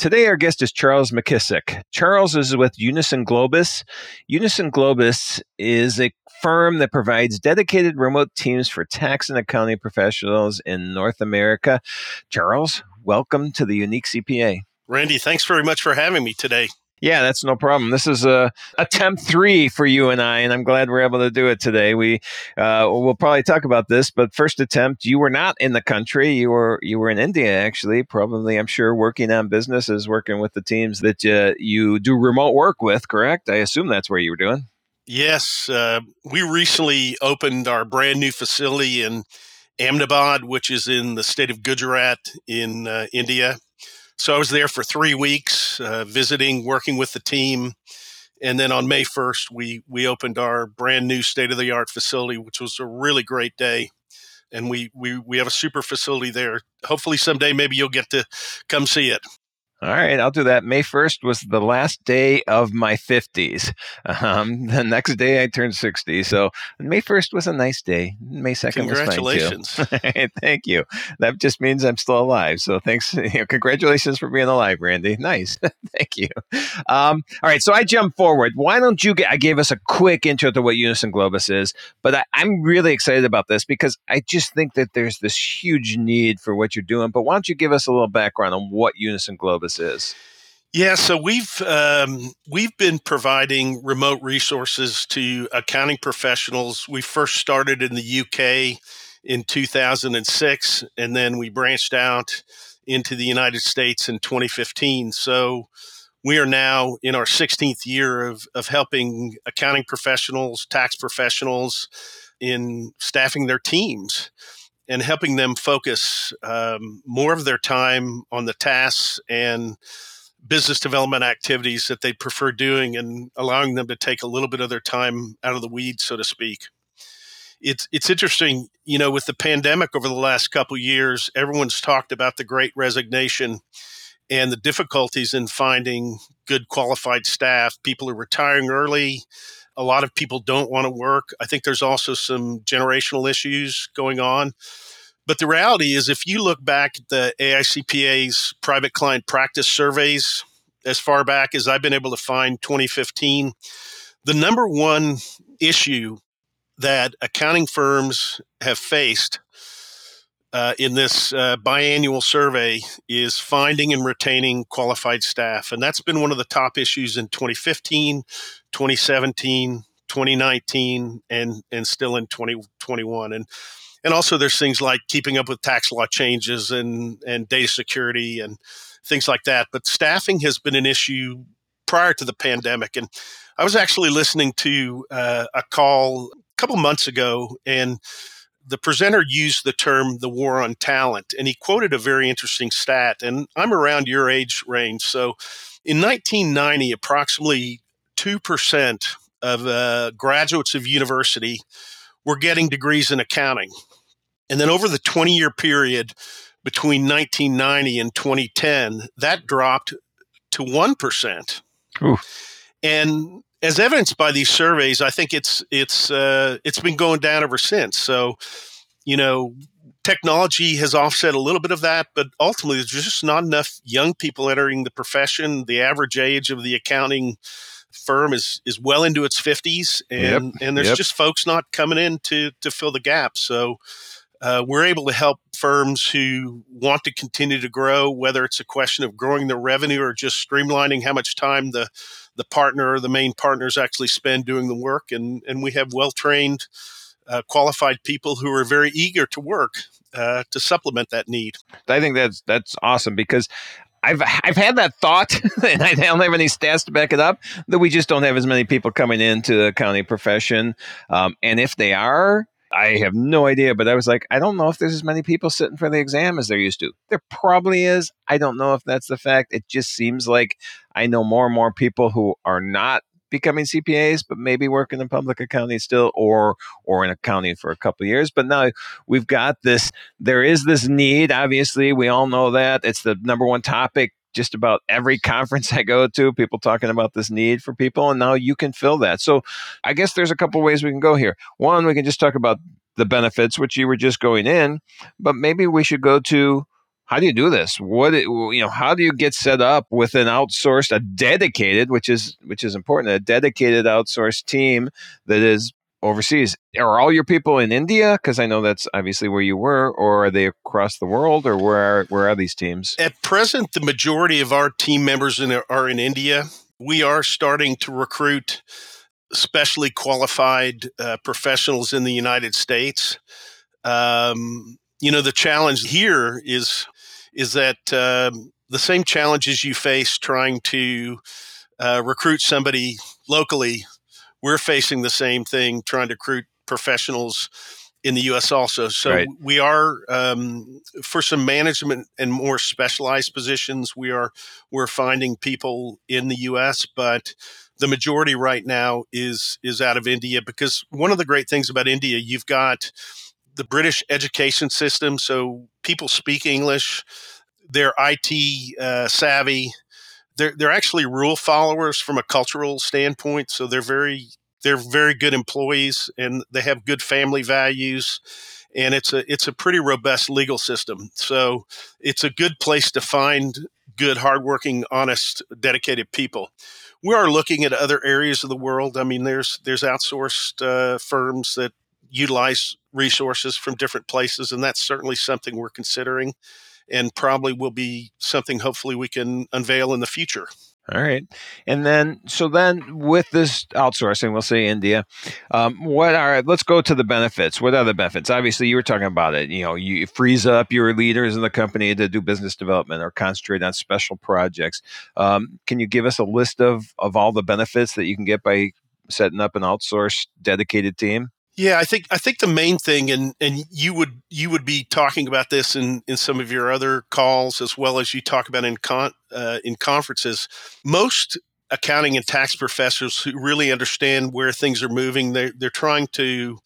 Today, our guest is Charles McKissick. Charles is with Unison Globus. Unison Globus is a firm that provides dedicated remote teams for tax and accounting professionals in North America. Charles, welcome to the Unique CPA. Randy, thanks very much for having me today. Yeah, that's no problem. This is a attempt three for you and I, and I'm glad we're able to do it today. We uh, we'll probably talk about this, but first attempt, you were not in the country. You were you were in India, actually. Probably, I'm sure, working on businesses, working with the teams that uh, you do remote work with. Correct? I assume that's where you were doing. Yes, uh, we recently opened our brand new facility in Ahmedabad, which is in the state of Gujarat in uh, India so I was there for three weeks, uh, visiting, working with the team. And then on May 1st, we, we opened our brand new state of the art facility, which was a really great day. And we, we, we have a super facility there. Hopefully, someday maybe you'll get to come see it. All right, I'll do that. May 1st was the last day of my 50s. Um, the next day I turned 60. So May 1st was a nice day. May 2nd was fine too. Thank you. That just means I'm still alive. So thanks. You know, congratulations for being alive, Randy. Nice. Thank you. Um, all right, so I jump forward. Why don't you get, I gave us a quick intro to what Unison Globus is, but I, I'm really excited about this because I just think that there's this huge need for what you're doing. But why don't you give us a little background on what Unison Globus is? Yeah, so we've um, we've been providing remote resources to accounting professionals. We first started in the UK in 2006, and then we branched out into the United States in 2015. So we are now in our 16th year of, of helping accounting professionals, tax professionals in staffing their teams and helping them focus um, more of their time on the tasks and business development activities that they prefer doing and allowing them to take a little bit of their time out of the weeds, so to speak. It's, it's interesting, you know, with the pandemic over the last couple years, everyone's talked about the great resignation and the difficulties in finding good qualified staff. People are retiring early a lot of people don't want to work. I think there's also some generational issues going on. But the reality is, if you look back at the AICPA's private client practice surveys, as far back as I've been able to find 2015, the number one issue that accounting firms have faced uh, in this uh, biannual survey is finding and retaining qualified staff. And that's been one of the top issues in 2015, 2017, 2019, and, and still in 2021. And, and also there's things like keeping up with tax law changes and, and data security and things like that. But staffing has been an issue prior to the pandemic. And I was actually listening to uh, a call a couple months ago and the presenter used the term the war on talent, and he quoted a very interesting stat. And I'm around your age range. So in 1990, approximately 2% of uh, graduates of university were getting degrees in accounting. And then over the 20 year period between 1990 and 2010, that dropped to 1%. Ooh. And as evidenced by these surveys, I think it's it's uh, it's been going down ever since. So, you know, technology has offset a little bit of that, but ultimately, there's just not enough young people entering the profession. The average age of the accounting firm is is well into its 50s, and yep. and there's yep. just folks not coming in to to fill the gap. So. Uh, we're able to help firms who want to continue to grow, whether it's a question of growing their revenue or just streamlining how much time the the partner or the main partners actually spend doing the work. And, and we have well trained, uh, qualified people who are very eager to work uh, to supplement that need. I think that's that's awesome because I've I've had that thought, and I don't have any stats to back it up. That we just don't have as many people coming into the accounting profession, um, and if they are, I have no idea, but I was like, I don't know if there's as many people sitting for the exam as there used to. There probably is. I don't know if that's the fact. It just seems like I know more and more people who are not becoming CPAs, but maybe working in public accounting still, or or in accounting for a couple years. But now we've got this. There is this need. Obviously, we all know that it's the number one topic just about every conference I go to, people talking about this need for people, and now you can fill that. So I guess there's a couple ways we can go here. One, we can just talk about the benefits, which you were just going in, but maybe we should go to how do you do this? What you know? How do you get set up with an outsourced, a dedicated, which is which is important, a dedicated outsourced team that is overseas. Are all your people in India? Because I know that's obviously where you were, or are they across the world, or where are, where are these teams? At present, the majority of our team members in, are in India. We are starting to recruit specially qualified uh, professionals in the United States. Um, you know, the challenge here is is that uh, the same challenges you face trying to uh, recruit somebody locally we're facing the same thing trying to recruit professionals in the U.S. also. So right. we are um, for some management and more specialized positions. We are we're finding people in the U.S., but the majority right now is is out of India because one of the great things about India, you've got the British education system, so people speak English, they're IT uh, savvy they're they're actually rule followers from a cultural standpoint. So they're very they're very good employees and they have good family values and it's a it's a pretty robust legal system. So it's a good place to find good, hardworking, honest, dedicated people. We are looking at other areas of the world. I mean, there's there's outsourced uh, firms that utilize resources from different places, and that's certainly something we're considering and probably will be something hopefully we can unveil in the future. All right. And then, so then with this outsourcing, we'll say India, um, what are, let's go to the benefits. What are the benefits? Obviously, you were talking about it. You know, you freeze up your leaders in the company to do business development or concentrate on special projects. Um, can you give us a list of, of all the benefits that you can get by setting up an outsourced dedicated team? Yeah, I think I think the main thing, and and you would you would be talking about this in in some of your other calls as well as you talk about in con uh, in conferences. Most accounting and tax professors who really understand where things are moving, they they're trying to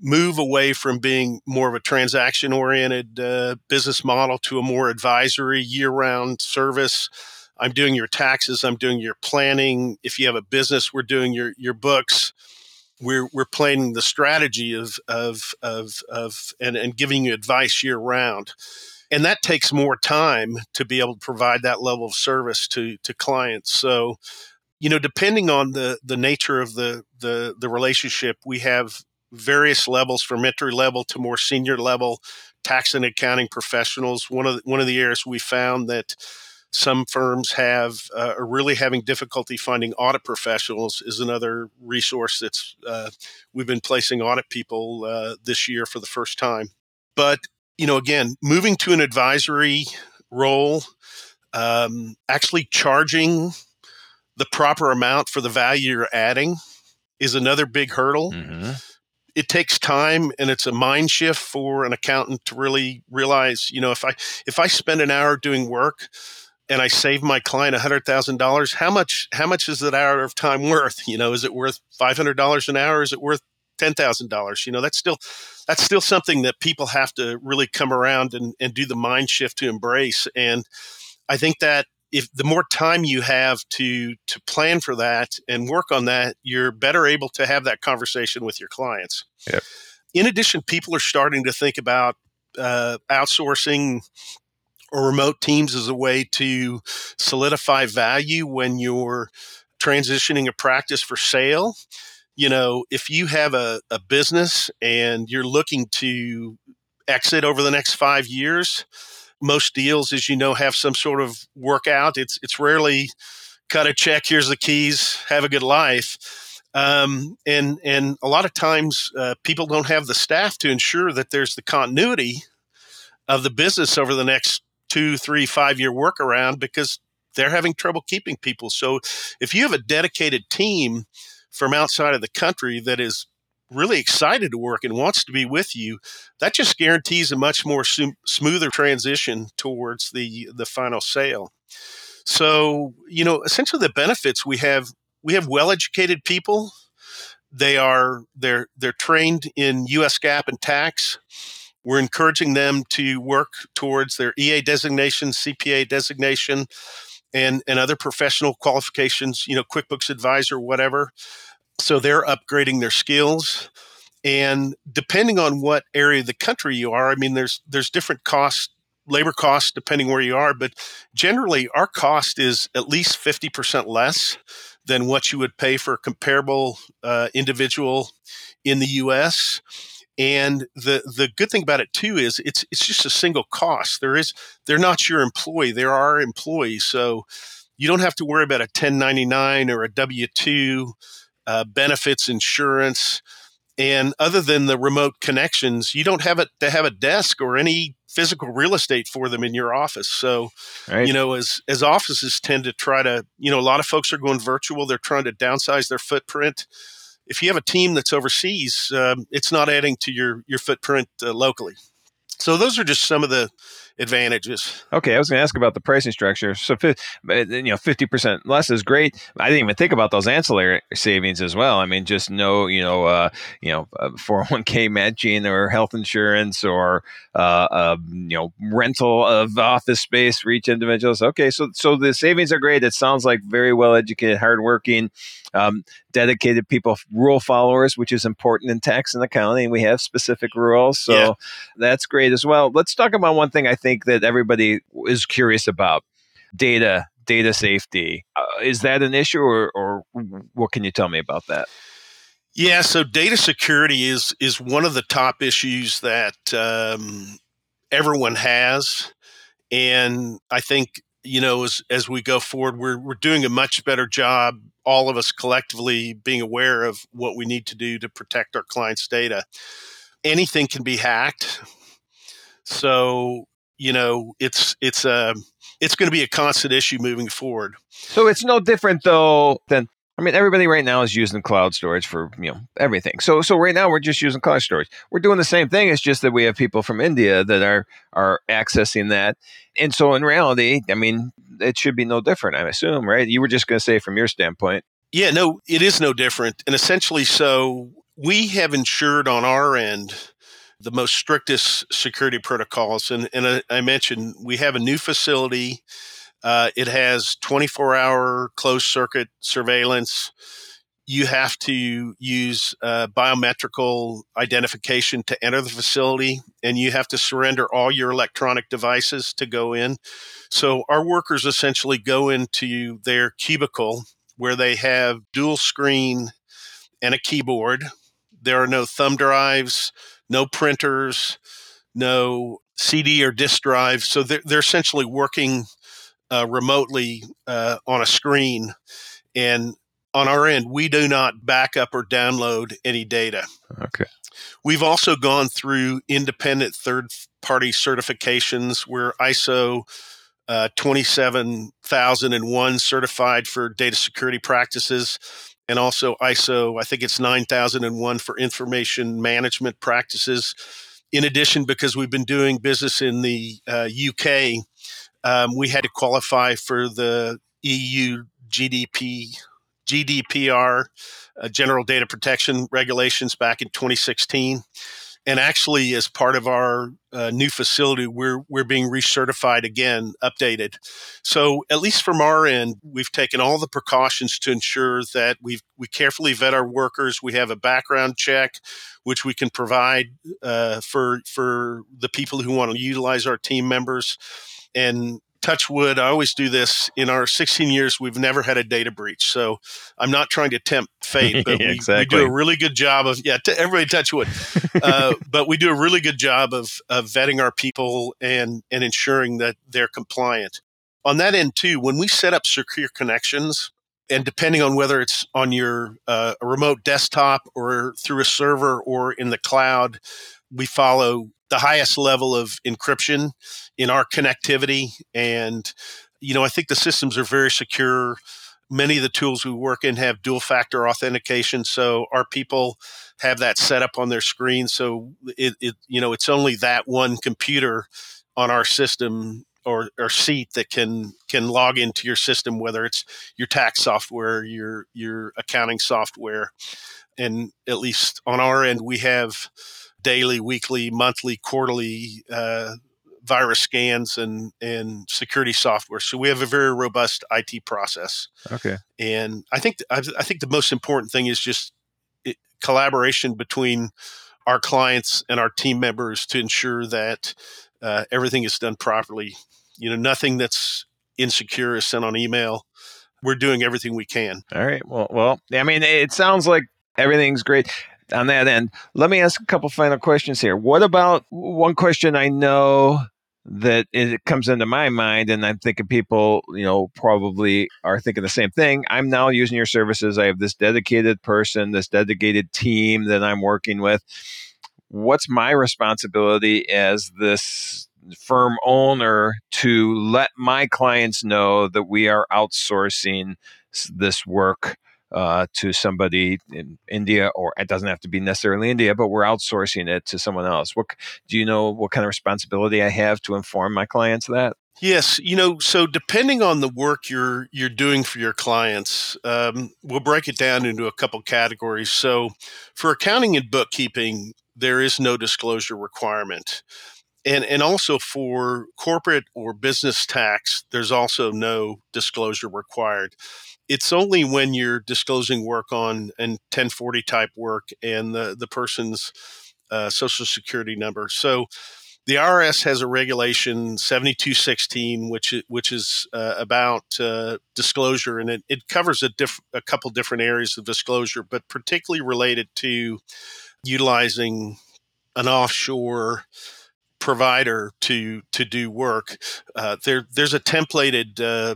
move away from being more of a transaction oriented uh, business model to a more advisory year round service. I'm doing your taxes. I'm doing your planning. If you have a business, we're doing your your books we're we're planning the strategy of of of of and, and giving you advice year round. And that takes more time to be able to provide that level of service to to clients. So, you know, depending on the the nature of the the the relationship, we have various levels from entry level to more senior level tax and accounting professionals. One of the, one of the areas we found that some firms have uh, are really having difficulty finding audit professionals is another resource that's uh, we've been placing audit people uh, this year for the first time but you know again moving to an advisory role um, actually charging the proper amount for the value you're adding is another big hurdle mm-hmm. it takes time and it's a mind shift for an accountant to really realize you know if i if i spend an hour doing work and I save my client hundred thousand dollars, how much how much is that hour of time worth? You know, is it worth five hundred dollars an hour? Is it worth ten thousand dollars? You know, that's still that's still something that people have to really come around and, and do the mind shift to embrace. And I think that if the more time you have to to plan for that and work on that, you're better able to have that conversation with your clients. Yep. In addition, people are starting to think about uh, outsourcing or remote teams as a way to solidify value when you're transitioning a practice for sale. You know, if you have a, a business and you're looking to exit over the next five years, most deals, as you know, have some sort of workout. It's it's rarely cut a check. Here's the keys. Have a good life. Um, and and a lot of times uh, people don't have the staff to ensure that there's the continuity of the business over the next two, three, five year workaround because they're having trouble keeping people. So if you have a dedicated team from outside of the country that is really excited to work and wants to be with you, that just guarantees a much more sm- smoother transition towards the the final sale. So, you know, essentially the benefits we have we have well educated people. They are they're they're trained in U.S. GAAP and tax. We're encouraging them to work towards their EA designation, CPA designation, and and other professional qualifications. You know, QuickBooks Advisor, whatever. So they're upgrading their skills. And depending on what area of the country you are, I mean, there's there's different costs labor costs depending where you are, but generally our cost is at least 50% less than what you would pay for a comparable uh, individual in the US. And the the good thing about it too is it's it's just a single cost. There is they're not your employee; they're our employees. So you don't have to worry about a 1099 or a W two uh, benefits, insurance, and other than the remote connections, you don't have it to have a desk or any physical real estate for them in your office. So, right. you know, as as offices tend to try to, you know, a lot of folks are going virtual. They're trying to downsize their footprint. If you have a team that's overseas, um, it's not adding to your your footprint uh, locally. So those are just some of the advantages. Okay, I was going to ask about the pricing structure. So, you know, fifty percent less is great. I didn't even think about those ancillary savings as well. I mean, just no, you know, uh, you know, uh, four hundred one k matching or health insurance or uh, uh, you know, rental of office space for each individuals. Okay, so so the savings are great. It sounds like very well educated, hardworking um, dedicated people, rule followers, which is important in tax and accounting. We have specific rules, so yeah. that's great as well. Let's talk about one thing I think that everybody is curious about: data, data safety. Uh, is that an issue, or, or what can you tell me about that? Yeah, so data security is is one of the top issues that um, everyone has, and I think you know as as we go forward, we're we're doing a much better job all of us collectively being aware of what we need to do to protect our clients' data. Anything can be hacked. So, you know, it's it's a um, it's going to be a constant issue moving forward. So it's no different though than I mean, everybody right now is using cloud storage for you know everything. So so right now we're just using cloud storage. We're doing the same thing. It's just that we have people from India that are are accessing that. And so in reality, I mean, it should be no different. I assume, right? You were just going to say from your standpoint. Yeah, no, it is no different. And essentially, so we have ensured on our end the most strictest security protocols. And and I mentioned we have a new facility uh, it has 24 hour closed circuit surveillance. You have to use uh, biometrical identification to enter the facility, and you have to surrender all your electronic devices to go in. So, our workers essentially go into their cubicle where they have dual screen and a keyboard. There are no thumb drives, no printers, no CD or disk drives. So, they're, they're essentially working uh, remotely uh, on a screen. And on our end, we do not back up or download any data. Okay. We've also gone through independent third party certifications. We're ISO uh, 27001 certified for data security practices and also ISO, I think it's 9001 for information management practices. In addition, because we've been doing business in the uh, UK, um, we had to qualify for the EU GDP GDPR uh, General Data Protection Regulations back in 2016. And actually, as part of our uh, new facility, we're we're being recertified again, updated. So at least from our end, we've taken all the precautions to ensure that we we carefully vet our workers. We have a background check, which we can provide uh, for for the people who want to utilize our team members and touch wood, I always do this. In our 16 years, we've never had a data breach. So I'm not trying to tempt fate, but we, exactly. we, do a really good job of, yeah, t- everybody touch wood. uh, but we do a really good job of, of vetting our people and, and ensuring that they're compliant. On that end, too, when we set up secure connections, and depending on whether it's on your uh, remote desktop or through a server or in the cloud, we follow the highest level of encryption in our connectivity. And, you know, I think the systems are very secure. Many of the tools we work in have dual factor authentication. So our people have that set up on their screen. So it, it you know, it's only that one computer on our system or, or seat that can can log into your system, whether it's your tax software, your your accounting software, and at least on our end, we have daily, weekly, monthly, quarterly uh, virus scans and and security software. So we have a very robust IT process. Okay. And I think I, I think the most important thing is just it, collaboration between our clients and our team members to ensure that uh, everything is done properly. You know, nothing that's insecure is sent on email. We're doing everything we can. All right. Well, well, I mean, it sounds like everything's great on that end. Let me ask a couple final questions here. What about one question I know that it comes into my mind, and I'm thinking people, you know, probably are thinking the same thing. I'm now using your services. I have this dedicated person, this dedicated team that I'm working with. What's my responsibility as this firm owner to let my clients know that we are outsourcing this work uh, to somebody in India, or it doesn't have to be necessarily India, but we're outsourcing it to someone else. What do you know? What kind of responsibility I have to inform my clients of that? Yes, you know, so depending on the work you're you're doing for your clients, um, we'll break it down into a couple categories. So, for accounting and bookkeeping, there is no disclosure requirement, and and also for corporate or business tax, there's also no disclosure required it's only when you're disclosing work on and 1040 type work and the, the person's uh, social security number. So the IRS has a regulation 7216, which which is uh, about uh, disclosure, and it, it covers a, diff- a couple different areas of disclosure, but particularly related to utilizing an offshore provider to to do work. Uh, there there's a templated uh,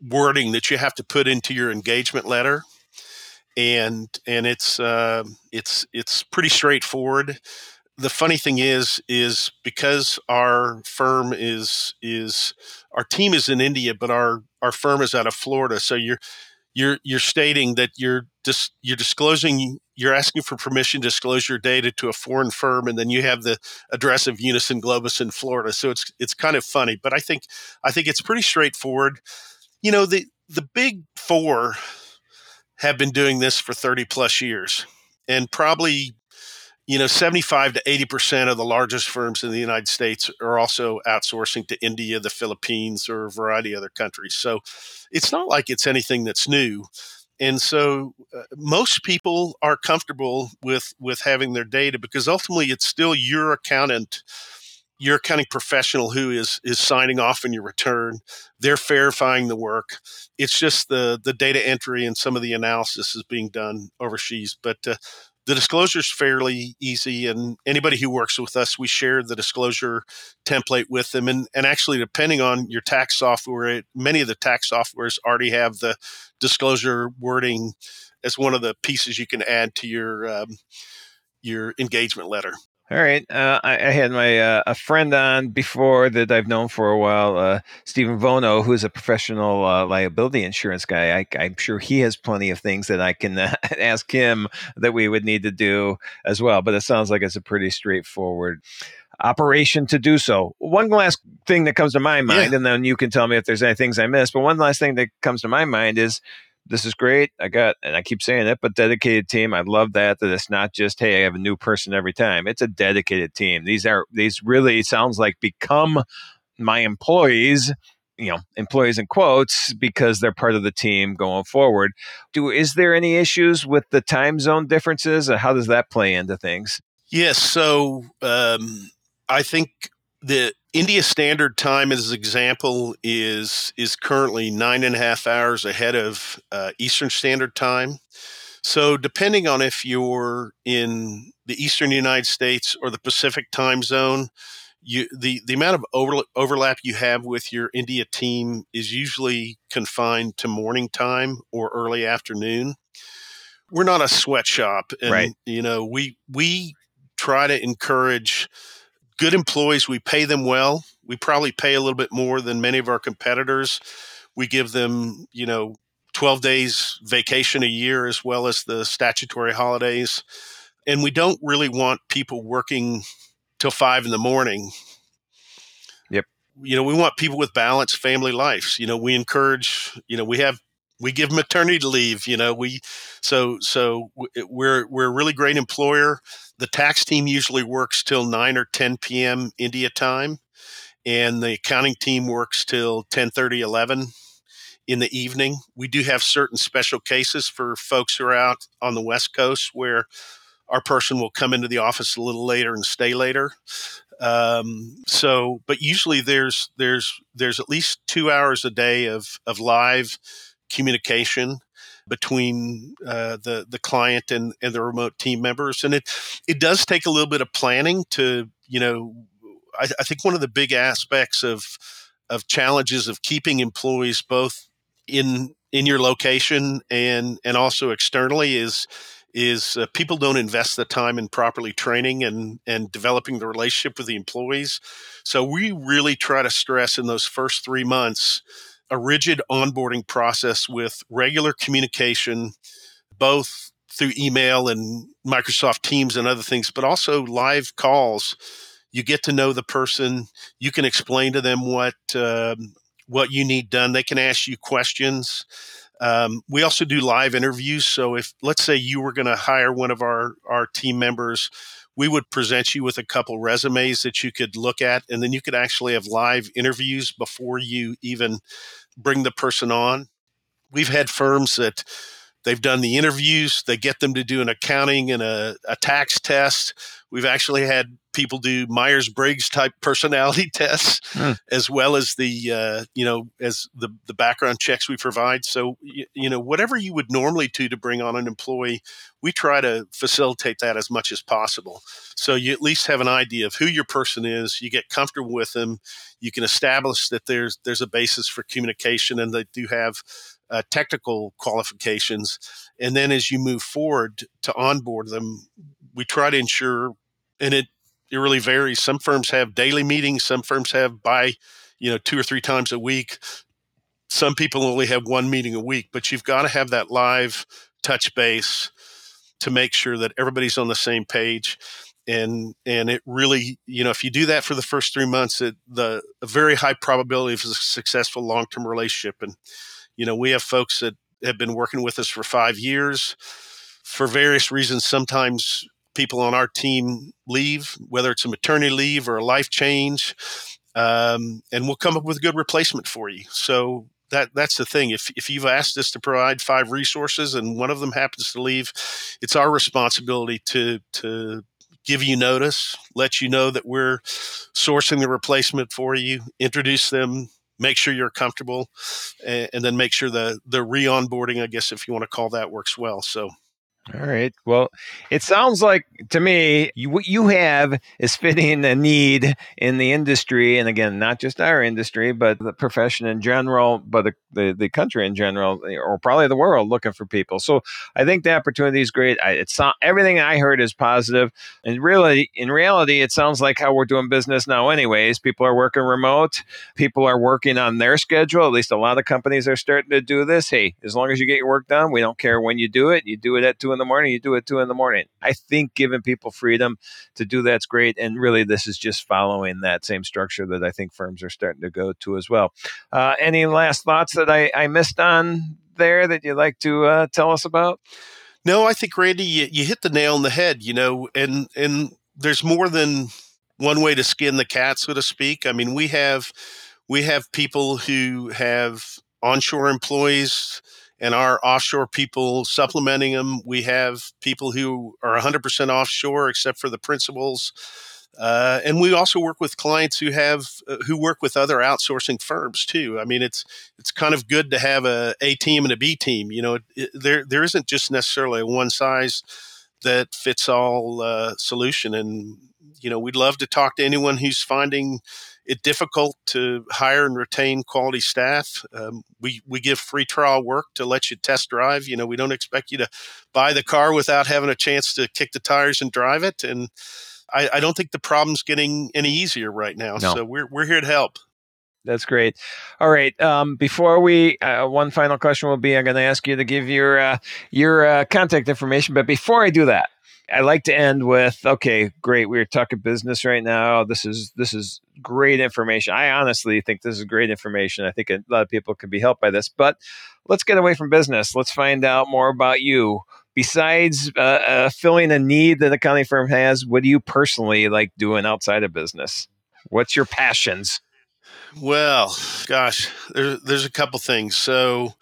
wording that you have to put into your engagement letter. And and it's uh, it's it's pretty straightforward. The funny thing is is because our firm is is our team is in India but our our firm is out of Florida. So you're you're you're stating that you're dis, you're disclosing you're asking for permission to disclose your data to a foreign firm and then you have the address of Unison Globus in Florida. So it's it's kind of funny but I think I think it's pretty straightforward you know the the big four have been doing this for 30 plus years and probably you know 75 to 80 percent of the largest firms in the united states are also outsourcing to india the philippines or a variety of other countries. So it's not like it's anything that's new. And so uh, most people are comfortable with with having their data because ultimately it's still your accountant your accounting professional who is is signing off on your return they're verifying the work. It's just the the data entry and some of the analysis is being done overseas but uh, the disclosure is fairly easy and anybody who works with us we share the disclosure template with them. And, and actually depending on your tax software many of the tax softwares already have the disclosure wording as one of the pieces you can add to your um, your engagement letter all right. Uh, I, I, had my uh, a friend on before that I've known for a while, uh, Stephen Vono, who's a professional uh, liability insurance guy. I, am sure he has plenty of things that I can uh, ask him that we would need to do as well. But it sounds like it's a pretty straightforward operation to do so. One last thing that comes to my mind, yeah. and then you can tell me if there's any things I missed. But one last thing that comes to my mind is this is great. I got, and I keep saying it, but dedicated team. I love that, that it's not just, hey, I have a new person every time. It's a dedicated team. These are, these really sounds like become my employees, you know, employees in quotes because they're part of the team going forward. Do, is there any issues with the time zone differences? and How does that play into things? Yes. So, um, I think the India Standard Time, as an example, is is currently nine and a half hours ahead of uh, Eastern Standard Time. So, depending on if you're in the Eastern United States or the Pacific Time Zone, you, the the amount of over, overlap you have with your India team is usually confined to morning time or early afternoon. We're not a sweatshop, and right. you know we we try to encourage good employees. We pay them well. We probably pay a little bit more than many of our competitors. We give them, you know, 12 days vacation a year as well as the statutory holidays. And we don't really want people working till five in the morning. Yep. you know, we want people with balanced family lives. You know, we encourage, you know, we have we give them maternity leave. You know, we so so we're we're a really great employer. The tax team usually works till nine or ten p.m. India time, and the accounting team works till 10, 30, 11 in the evening. We do have certain special cases for folks who are out on the West Coast where our person will come into the office a little later and stay later. Um, so, but usually there's there's there's at least two hours a day of of live communication between uh, the the client and, and the remote team members, and it it does take a little bit of planning to you know. I, I think one of the big aspects of of challenges of keeping employees both in in your location and and also externally is is uh, people don't invest the time in properly training and and developing the relationship with the employees so we really try to stress in those first 3 months a rigid onboarding process with regular communication, both through email and Microsoft Teams and other things, but also live calls. You get to know the person. You can explain to them what um, what you need done. They can ask you questions. Um, we also do live interviews. So if let's say you were going to hire one of our our team members, we would present you with a couple resumes that you could look at, and then you could actually have live interviews before you even bring the person on. We've had firms that they've done the interviews, they get them to do an accounting and a, a tax test. We've actually had people do Myers Briggs type personality tests, hmm. as well as the uh, you know as the the background checks we provide. So you, you know whatever you would normally do to bring on an employee, we try to facilitate that as much as possible. So you at least have an idea of who your person is. You get comfortable with them. You can establish that there's there's a basis for communication, and they do have uh, technical qualifications. And then as you move forward to onboard them, we try to ensure, and it it really varies. Some firms have daily meetings. Some firms have by you know two or three times a week. Some people only have one meeting a week, but you've got to have that live touch base to make sure that everybody's on the same page and and it really you know if you do that for the first three months it the a very high probability of a successful long-term relationship and you know we have folks that have been working with us for five years for various reasons sometimes people on our team leave whether it's a maternity leave or a life change um, and we'll come up with a good replacement for you so that that's the thing. If if you've asked us to provide five resources and one of them happens to leave, it's our responsibility to to give you notice, let you know that we're sourcing the replacement for you, introduce them, make sure you're comfortable, and, and then make sure the the re onboarding, I guess if you want to call that, works well. So all right. Well, it sounds like to me you, what you have is fitting a need in the industry, and again, not just our industry, but the profession in general, but the, the, the country in general, eh, or probably the world, looking for people. So I think the opportunity is great. I, it's everything I heard is positive, and really, in reality, it sounds like how we're doing business now. Anyways, people are working remote. People are working on their schedule. At least a lot of companies are starting to do this. Hey, as long as you get your work done, we don't care when you do it. You do it at two in the morning, you do it two in the morning. I think giving people freedom to do that's great. And really, this is just following that same structure that I think firms are starting to go to as well. Uh, any last thoughts that I, I, missed on there that you'd like to uh, tell us about? No, I think Randy, you, you hit the nail on the head. You know, and and there's more than one way to skin the cat, so to speak. I mean, we have we have people who have onshore employees and our offshore people supplementing them. We have people who are 100% offshore, except for the principals. Uh, and we also work with clients who have uh, who work with other outsourcing firms too. I mean, it's it's kind of good to have a A team and a B team. You know, it, it, there there isn't just necessarily a one size that fits all uh, solution. And you know, we'd love to talk to anyone who's finding it difficult to hire and retain quality staff. Um, we we give free trial work to let you test drive. You know, we don't expect you to buy the car without having a chance to kick the tires and drive it. And I, I don't think the problem's getting any easier right now. No. So we're we're here to help. That's great. All right. Um, before we, uh, one final question will be: I'm going to ask you to give your uh, your uh, contact information. But before I do that, I like to end with, okay, great. We're talking business right now. This is this is great information. I honestly think this is great information. I think a lot of people can be helped by this. But let's get away from business. Let's find out more about you. Besides uh, uh, filling a need that a accounting firm has, what do you personally like doing outside of business? What's your passions? Well, gosh, there's there's a couple things. So,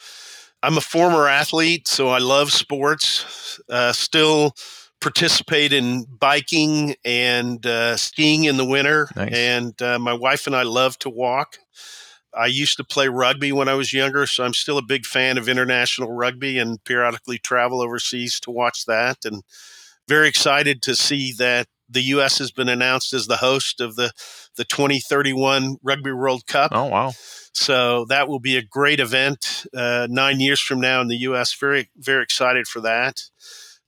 I'm a former athlete, so I love sports. Uh, still participate in biking and uh, skiing in the winter. Nice. And uh, my wife and I love to walk. I used to play rugby when I was younger, so I'm still a big fan of international rugby and periodically travel overseas to watch that. And very excited to see that the U.S. has been announced as the host of the the 2031 Rugby World Cup. Oh wow! So that will be a great event uh, nine years from now in the U.S. Very very excited for that.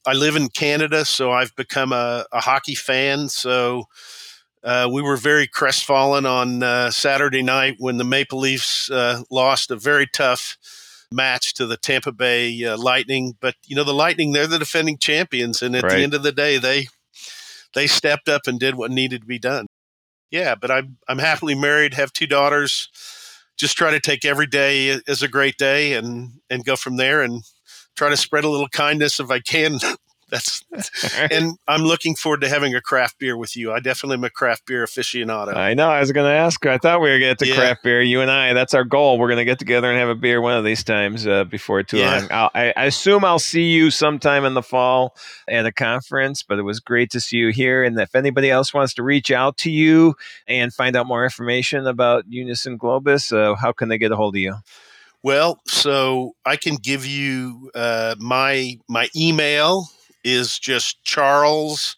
I live in Canada, so I've become a, a hockey fan. So uh, we were very crestfallen on uh, Saturday night when the Maple Leafs uh, lost a very tough match to the Tampa Bay uh, Lightning. But you know, the Lightning they're the defending champions, and at right. the end of the day, they they stepped up and did what needed to be done. Yeah, but I'm I'm happily married, have two daughters. Just try to take every day as a great day, and and go from there, and try to spread a little kindness if I can that's and I'm looking forward to having a craft beer with you. I definitely am a craft beer aficionado. I know. I was going to ask. I thought we were going to get to yeah. craft beer. You and I. That's our goal. We're going to get together and have a beer one of these times uh, before too yeah. long. I'll, I, I assume I'll see you sometime in the fall at a conference. But it was great to see you here. And if anybody else wants to reach out to you and find out more information about Unison Globus, uh, how can they get a hold of you? Well, so I can give you uh, my my email is just charles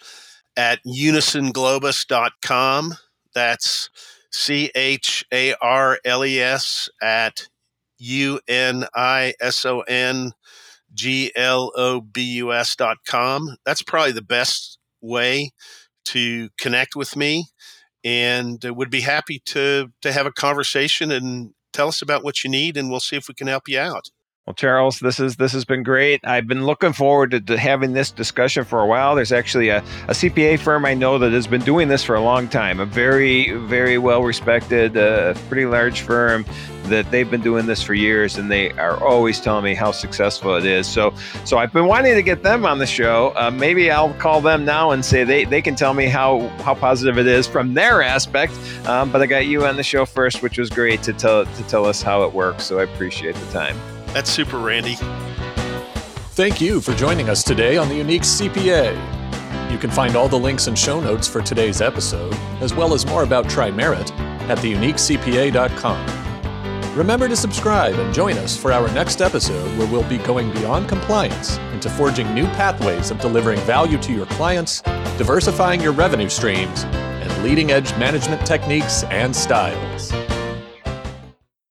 at unisonglobus.com. That's C H A R L E S at U N I S O N G L O B U S dot com. That's probably the best way to connect with me and would be happy to to have a conversation and tell us about what you need and we'll see if we can help you out. Well, Charles, this is this has been great. I've been looking forward to, to having this discussion for a while. There's actually a, a, CPA firm I know that has been doing this for a long time. A very, very well respected, uh, pretty large firm that they've been doing this for years, and they are always telling me how successful it is. So, so I've been wanting to get them on the show. Uh, maybe I'll call them now and say they, they can tell me how how positive it is from their aspect. Um, but I got you on the show first, which was great to tell to tell us how it works. So I appreciate the time. That's super, Randy. Thank you for joining us today on the Unique CPA. You can find all the links and show notes for today's episode, as well as more about TriMerit, at theuniquecpa.com. Remember to subscribe and join us for our next episode where we'll be going beyond compliance into forging new pathways of delivering value to your clients, diversifying your revenue streams, and leading edge management techniques and styles.